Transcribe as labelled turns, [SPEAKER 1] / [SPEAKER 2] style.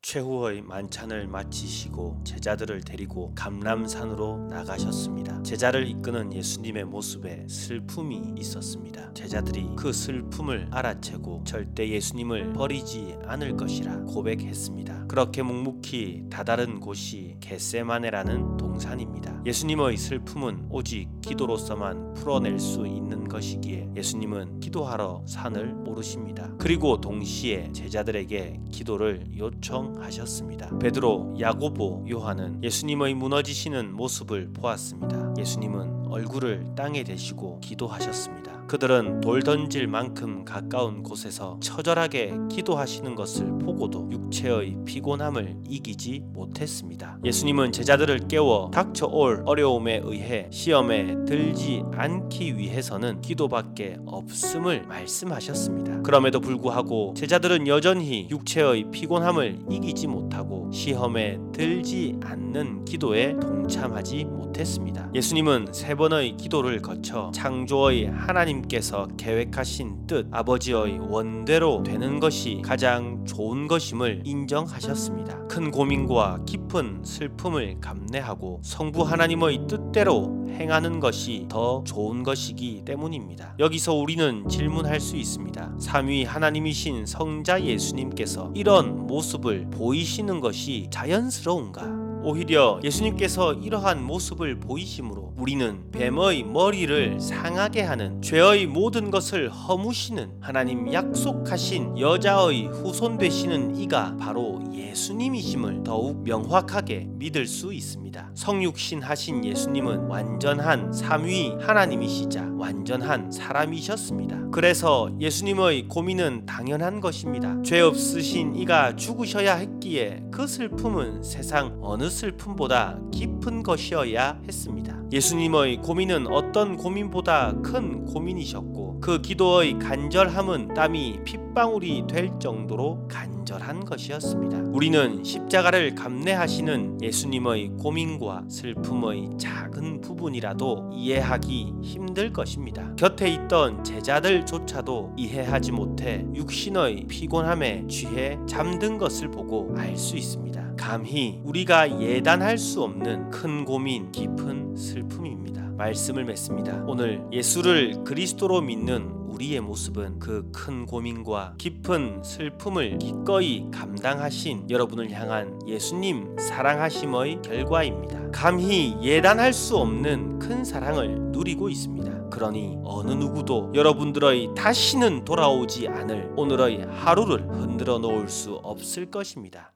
[SPEAKER 1] 최후의 만찬을 마치시고 제자들을 데리고 감람산으로 나가셨습니다. 제자를 이끄는 예수님의 모습에 슬픔이 있었습니다. 제자들이 그 슬픔을 알아채고 절대 예수님을 버리지 않을 것이라 고백했습니다. 그렇게 묵묵히 다다른 곳이 겟세마네라는 동산입니다. 예수님의 슬픔은 오직 기도로서만 풀어낼 수 있는 것이기에 예수님은 기도하러 산을 오르십니다. 그리고 동시에 제자들에게 기도를 요청하셨습니다. 베드로, 야고보, 요한은 예수님의 무너지시는 모습을 보았습니다. 예수님은 얼굴을 땅에 대시고 기도하셨습니다. 그들은 돌 던질 만큼 가까운 곳에서 처절하게 기도하시는 것을 보고도 육체의 피곤함을 이기지 못했습니다. 예수님은 제자들을 깨워 닥쳐올 어려움에 의해 시험에 들지 않기 위해서는 기도밖에 없음을 말씀하셨습니다. 그럼에도 불구하고 제자들은 여전히 육체의 피곤함을 이기지 못하고 시험에 들지 않는 기도에 동참하지 못했습니다. 예수님은 세 번의 기도를 거쳐 창조의 하나님께서 계획하신 뜻 아버지의 원대로 되는 것이 가장 좋은 것임을 인정하셨습니다. 큰 고민과 깊은 슬픔을 감내하고 성부 하나님의 뜻대로 행하는 것이 더 좋은 것이기 때문입니다. 여기서 우리는 질문할 수 있습니다. 삼위 하나님이신 성자 예수님께서 이런 모습을 보이시는 것이 자연스러운가? 오히려 예수님께서 이러한 모습을 보이심으로 우리는 뱀의 머리를 상하게 하는 죄의 모든 것을 허무시는 하나님 약속하신 여자의 후손 되시는 이가 바로 예수님이심을 더욱 명확하게 믿을 수 있습니다. 성육신 하신 예수님은 완전한 삼위 하나님이시자 완전한 사람이셨습니다. 그래서 예수님의 고민은 당연한 것입니다. 죄 없으신 이가 죽으셔야 했기에 그 슬픔은 세상 어느 슬픔보다 깊은 것이어야 했습니다. 예수님의 고민은 어떤 고민보다 큰 고민이셨고 그 기도의 간절함은 땀이 핏방울이 될 정도로 간절한 것이었습니다. 우리는 십자가를 감내하시는 예수님의 고민과 슬픔의 작은 부분이라도 이해하기 힘들 것입니다. 곁에 있던 제자들조차도 이해하지 못해 육신의 피곤함에 취해 잠든 것을 보고 알 수 있습니다. 감히 우리가 예단할 수 없는 큰 고민, 깊은 슬픔입니다. 말씀을 맺습니다. 오늘 예수를 그리스도로 믿는 우리의 모습은 그 큰 고민과 깊은 슬픔을 기꺼이 감당하신 여러분을 향한 예수님 사랑하심의 결과입니다. 감히 예단할 수 없는 큰 사랑을 누리고 있습니다. 그러니 어느 누구도 여러분들의 다시는 돌아오지 않을 오늘의 하루를 흔들어 놓을 수 없을 것입니다.